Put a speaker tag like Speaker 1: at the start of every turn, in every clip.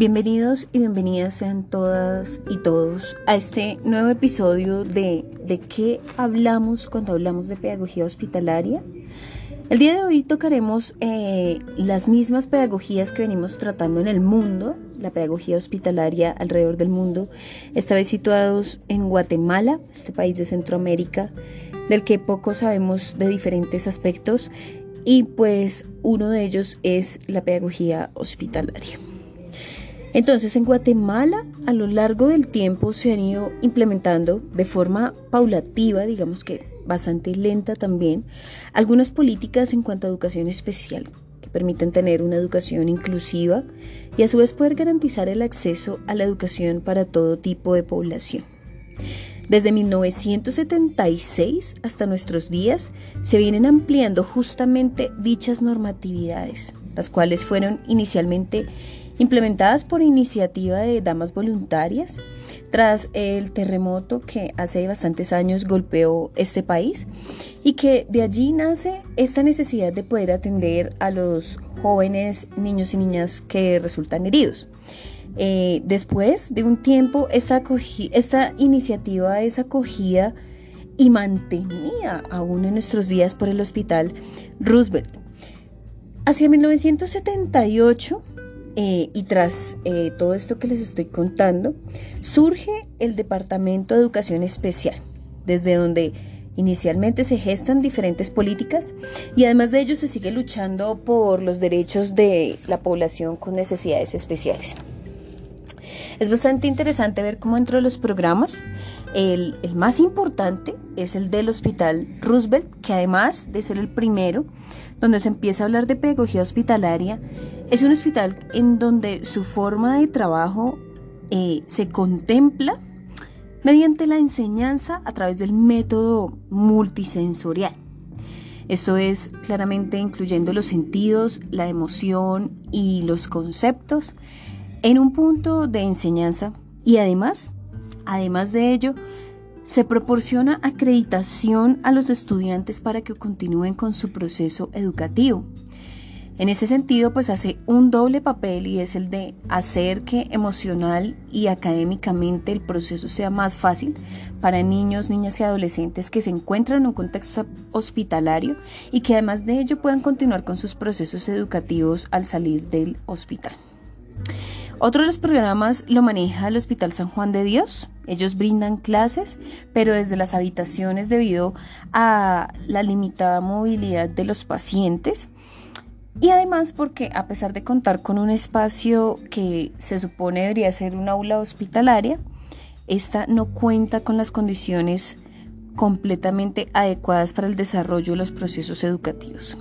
Speaker 1: Bienvenidos y bienvenidas sean todas y todos a este nuevo episodio de ¿De qué hablamos cuando hablamos de pedagogía hospitalaria? El día de hoy tocaremos eh, las mismas pedagogías que venimos tratando en el mundo, la pedagogía hospitalaria alrededor del mundo, esta vez situados en Guatemala, este país de Centroamérica, del que poco sabemos de diferentes aspectos, y pues uno de ellos es la pedagogía hospitalaria. Entonces, en Guatemala, a lo largo del tiempo se han ido implementando de forma paulativa, digamos que bastante lenta también, algunas políticas en cuanto a educación especial que permiten tener una educación inclusiva y a su vez poder garantizar el acceso a la educación para todo tipo de población. Desde 1976 hasta nuestros días se vienen ampliando justamente dichas normatividades, las cuales fueron inicialmente implementadas por iniciativa de damas voluntarias tras el terremoto que hace bastantes años golpeó este país y que de allí nace esta necesidad de poder atender a los jóvenes niños y niñas que resultan heridos. Eh, después de un tiempo, esta, esta iniciativa es acogida y mantenida aún en nuestros días por el Hospital Roosevelt. Hacia 1978, eh, y tras eh, todo esto que les estoy contando, surge el Departamento de Educación Especial, desde donde inicialmente se gestan diferentes políticas y además de ello se sigue luchando por los derechos de la población con necesidades especiales. Es bastante interesante ver cómo dentro de los programas el, el, más importante es el del Hospital Roosevelt, que además de ser el primero donde se empieza a hablar de pedagogía hospitalaria, es un hospital en donde su forma de trabajo eh, se contempla mediante la enseñanza a través del método multisensorial. Esto es claramente incluyendo los sentidos, la emoción y los conceptos en un punto de enseñanza y además, además de ello, se proporciona acreditación a los estudiantes para que continúen con su proceso educativo. En ese sentido, pues hace un doble papel y es el de hacer que emocional y académicamente el proceso sea más fácil para niños, niñas y adolescentes que se encuentran en un contexto hospitalario y que además de ello puedan continuar con sus procesos educativos al salir del hospital. Otro de los programas lo maneja el Hospital San Juan de Dios. Ellos brindan clases, pero desde las habitaciones debido a la limitada movilidad de los pacientes. Y además porque a pesar de contar con un espacio que se supone debería ser un aula hospitalaria, esta no cuenta con las condiciones completamente adecuadas para el desarrollo de los procesos educativos.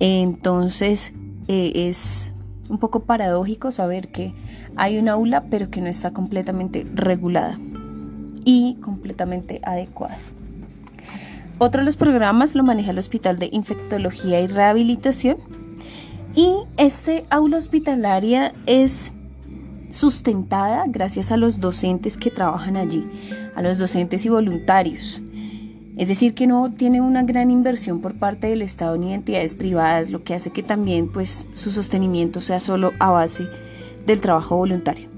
Speaker 1: Entonces, eh, es un poco paradójico saber que hay un aula pero que no está completamente regulada y completamente adecuada. Otro de los programas lo maneja el Hospital de Infectología y Rehabilitación y este aula hospitalaria es sustentada gracias a los docentes que trabajan allí, a los docentes y voluntarios. Es decir, que no tiene una gran inversión por parte del Estado ni entidades privadas, lo que hace que también pues, su sostenimiento sea solo a base del trabajo voluntario.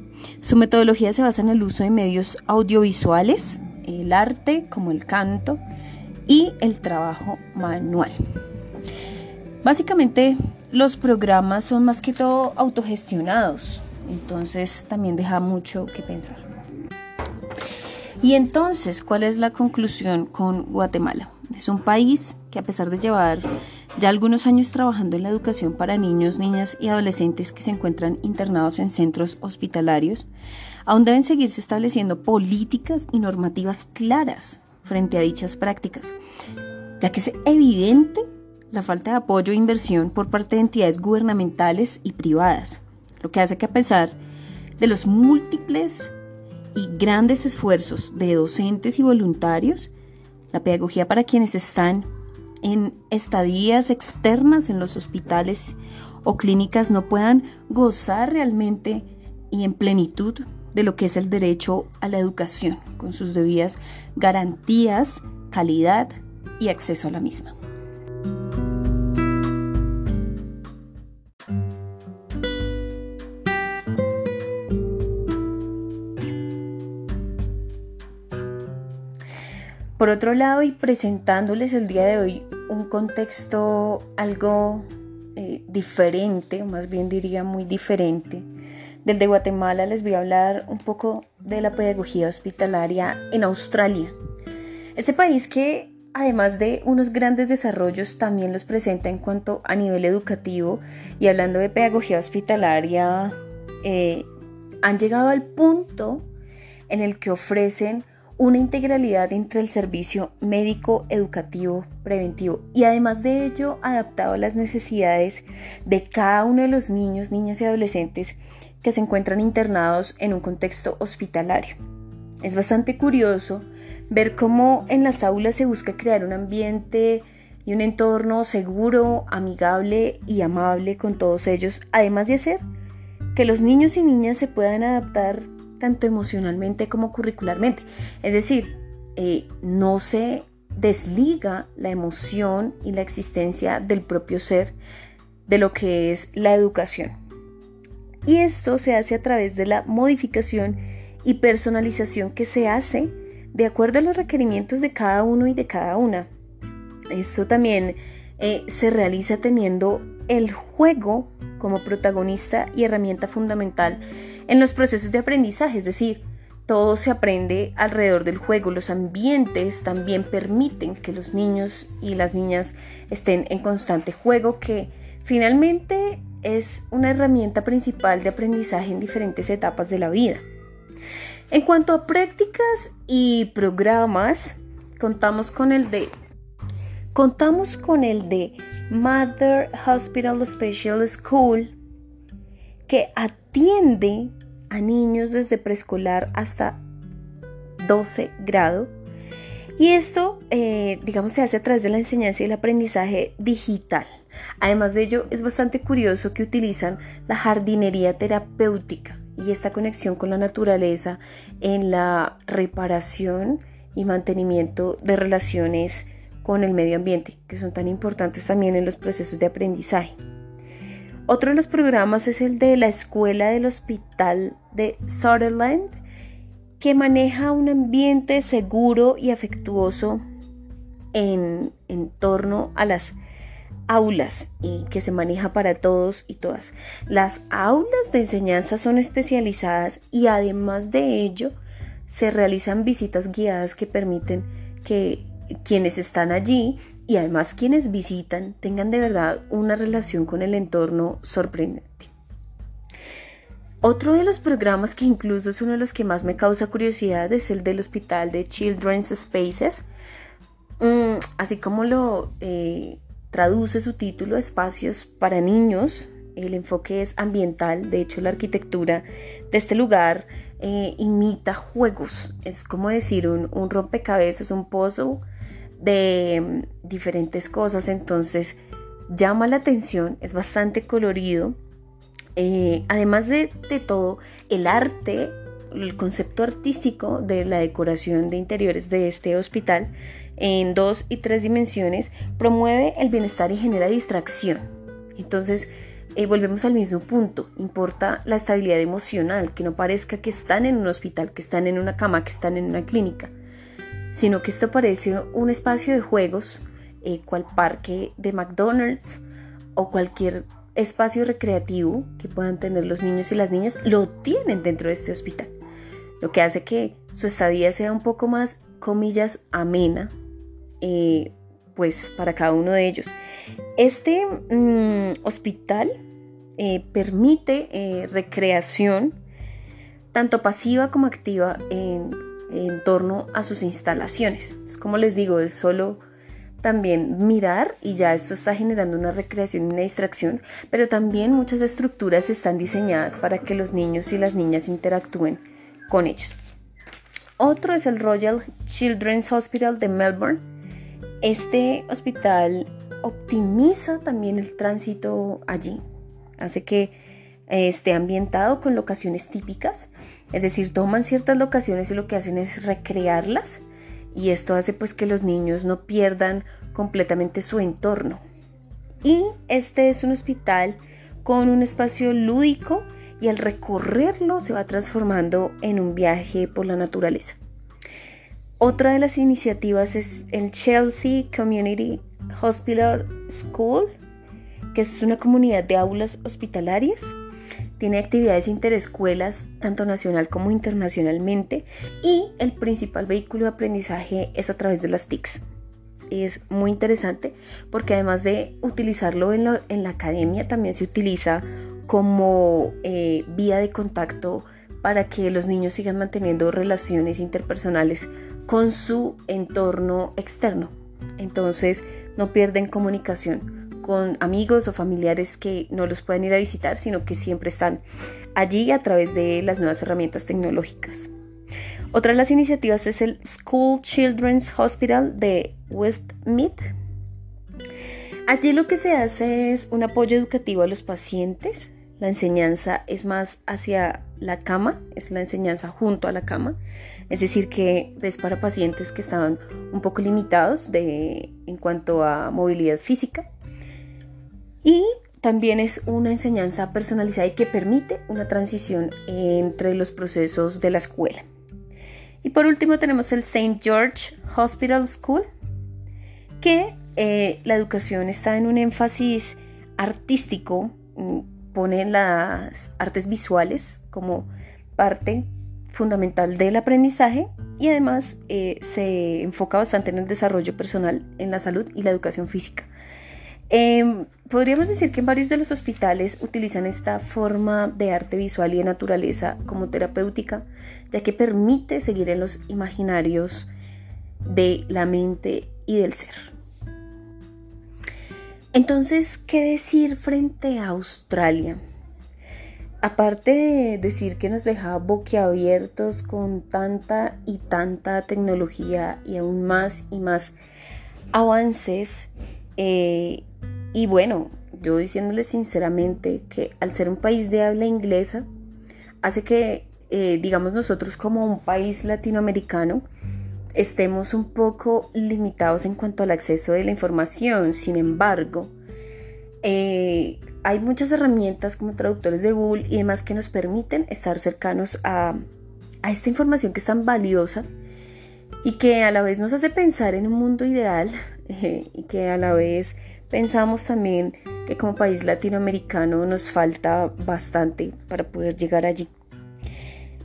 Speaker 1: Su metodología se basa en el uso de medios audiovisuales, el arte como el canto y el trabajo manual. Básicamente los programas son más que todo autogestionados, entonces también deja mucho que pensar. Y entonces, ¿cuál es la conclusión con Guatemala? Es un país que a pesar de llevar ya algunos años trabajando en la educación para niños, niñas y adolescentes que se encuentran internados en centros hospitalarios, aún deben seguirse estableciendo políticas y normativas claras frente a dichas prácticas, ya que es evidente la falta de apoyo e inversión por parte de entidades gubernamentales y privadas, lo que hace que a pesar de los múltiples y grandes esfuerzos de docentes y voluntarios, la pedagogía para quienes están en estadías externas en los hospitales o clínicas no puedan gozar realmente y en plenitud de lo que es el derecho a la educación, con sus debidas garantías, calidad y acceso a la misma. Por otro lado, y presentándoles el día de hoy un contexto algo eh, diferente, o más bien diría muy diferente, del de Guatemala, les voy a hablar un poco de la pedagogía hospitalaria en Australia. Este país que además de unos grandes desarrollos, también los presenta en cuanto a nivel educativo y hablando de pedagogía hospitalaria, eh, han llegado al punto en el que ofrecen una integralidad entre el servicio médico, educativo, preventivo y además de ello adaptado a las necesidades de cada uno de los niños, niñas y adolescentes que se encuentran internados en un contexto hospitalario. Es bastante curioso ver cómo en las aulas se busca crear un ambiente y un entorno seguro, amigable y amable con todos ellos, además de hacer que los niños y niñas se puedan adaptar tanto emocionalmente como curricularmente. Es decir, eh, no se desliga la emoción y la existencia del propio ser de lo que es la educación. Y esto se hace a través de la modificación y personalización que se hace de acuerdo a los requerimientos de cada uno y de cada una. Esto también eh, se realiza teniendo el juego como protagonista y herramienta fundamental en los procesos de aprendizaje, es decir, todo se aprende alrededor del juego. Los ambientes también permiten que los niños y las niñas estén en constante juego, que finalmente es una herramienta principal de aprendizaje en diferentes etapas de la vida. En cuanto a prácticas y programas, contamos con el de contamos con el de Mother Hospital Special School que atiende a niños desde preescolar hasta 12 grado. Y esto, eh, digamos, se hace a través de la enseñanza y el aprendizaje digital. Además de ello, es bastante curioso que utilizan la jardinería terapéutica y esta conexión con la naturaleza en la reparación y mantenimiento de relaciones con el medio ambiente, que son tan importantes también en los procesos de aprendizaje. Otro de los programas es el de la Escuela del Hospital de Sutherland, que maneja un ambiente seguro y afectuoso en, en torno a las aulas y que se maneja para todos y todas. Las aulas de enseñanza son especializadas y además de ello se realizan visitas guiadas que permiten que quienes están allí y además quienes visitan tengan de verdad una relación con el entorno sorprendente. Otro de los programas que incluso es uno de los que más me causa curiosidad es el del Hospital de Children's Spaces, mm, así como lo eh, traduce su título Espacios para Niños. El enfoque es ambiental, de hecho la arquitectura de este lugar eh, imita juegos, es como decir un, rompecabezas, un puzzle de mm, diferentes cosas, entonces llama la atención, es bastante colorido. Eh, además de, de todo, el arte, el concepto artístico de la decoración de interiores de este hospital en dos y tres dimensiones, promueve el bienestar y genera distracción. Entonces, eh, volvemos al mismo punto, importa la estabilidad emocional, que no parezca que están en un hospital, que están en una cama, que están en una clínica, sino que esto parece un espacio de juegos, eh, cual parque de McDonald's o cualquier espacio recreativo que puedan tener los niños y las niñas, lo tienen dentro de este hospital, lo que hace que su estadía sea un poco más, comillas, amena, eh, pues para cada uno de ellos. Este mm, hospital eh, permite eh, recreación tanto pasiva como activa en, torno a sus instalaciones. como les digo, es solo también mirar y ya esto está generando una recreación y una distracción, pero también muchas estructuras están diseñadas para que los niños y las niñas interactúen con ellos. Otro es el Royal Children's Hospital de Melbourne, este hospital optimiza también el tránsito allí, hace que eh, esté ambientado con locaciones típicas, es decir, toman ciertas locaciones y lo que hacen es recrearlas y esto hace pues que los niños no pierdan completamente su entorno. Y este es un hospital con un espacio lúdico y al recorrerlo se va transformando en un viaje por la naturaleza. Otra de las iniciativas es el Chelsea Community Hospital School, que es una comunidad de aulas hospitalarias. Tiene actividades interescuelas, tanto nacional como internacionalmente, y el principal vehículo de aprendizaje es a través de las TICs. Es muy interesante porque además de utilizarlo en, la academia, también se utiliza como eh, vía de contacto para que los niños sigan manteniendo relaciones interpersonales con su entorno externo. Entonces no pierden comunicación con amigos o familiares que no los pueden ir a visitar, sino que siempre están allí a través de las nuevas herramientas tecnológicas. Otra de las iniciativas es el School Children's Hospital de Westmead. Allí lo que se hace es un apoyo educativo a los pacientes. La enseñanza es más hacia la cama, es la enseñanza junto a la cama. Es decir, que es para pacientes que estaban un poco limitados de, en cuanto a movilidad física. Y también es una enseñanza personalizada y que permite una transición entre los procesos de la escuela. Y por último tenemos el St. George Hospital School, que eh, la educación está en un énfasis artístico, mm, pone las artes visuales como parte fundamental del aprendizaje y además eh, se enfoca bastante en el desarrollo personal, en la salud y la educación física. Em, podríamos decir que en varios de los hospitales utilizan esta forma de arte visual y de naturaleza como terapéutica, ya que permite seguir en los imaginarios de la mente y del ser. Entonces, ¿qué decir frente a Australia? aparte de decir que nos deja boquiabiertos con tanta y tanta tecnología y aún más y más avances, eh, y bueno, yo diciéndole sinceramente que al ser un país de habla inglesa, hace que, eh, digamos, nosotros como un país latinoamericano, estemos un poco limitados en cuanto al acceso de la información. Sin embargo, eh, hay muchas herramientas como traductores de Google y demás que nos permiten estar cercanos a, esta información que es tan valiosa y que a la vez nos hace pensar en un mundo ideal y que a la vez pensamos también que como país latinoamericano nos falta bastante para poder llegar allí.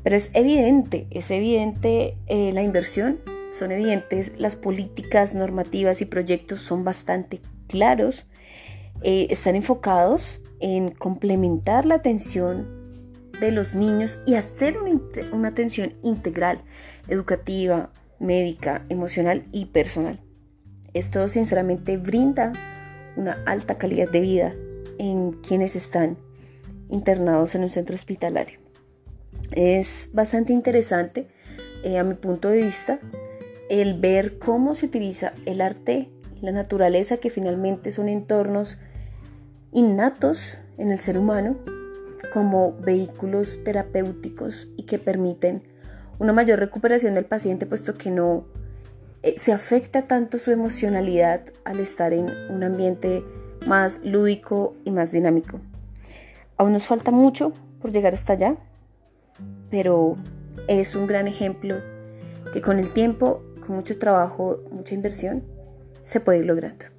Speaker 1: Pero es evidente, es evidente eh, la inversión, son evidentes las políticas, normativas y proyectos son bastante claros eh, están enfocados en complementar la atención de los niños y hacer una, atención integral, educativa, médica, emocional y personal. Esto sinceramente brinda una alta calidad de vida en quienes están internados en un centro hospitalario. Es bastante interesante, eh, a mi punto de vista, el ver cómo se utiliza el arte la naturaleza, que finalmente son entornos innatos en el ser humano, como vehículos terapéuticos y que permiten una mayor recuperación del paciente, puesto que no eh, se afecta tanto su emocionalidad al estar en un ambiente más lúdico y más dinámico. Aún nos falta mucho por llegar hasta allá, pero es un gran ejemplo que con el tiempo, con mucho trabajo, mucha inversión, se puede ir logrando.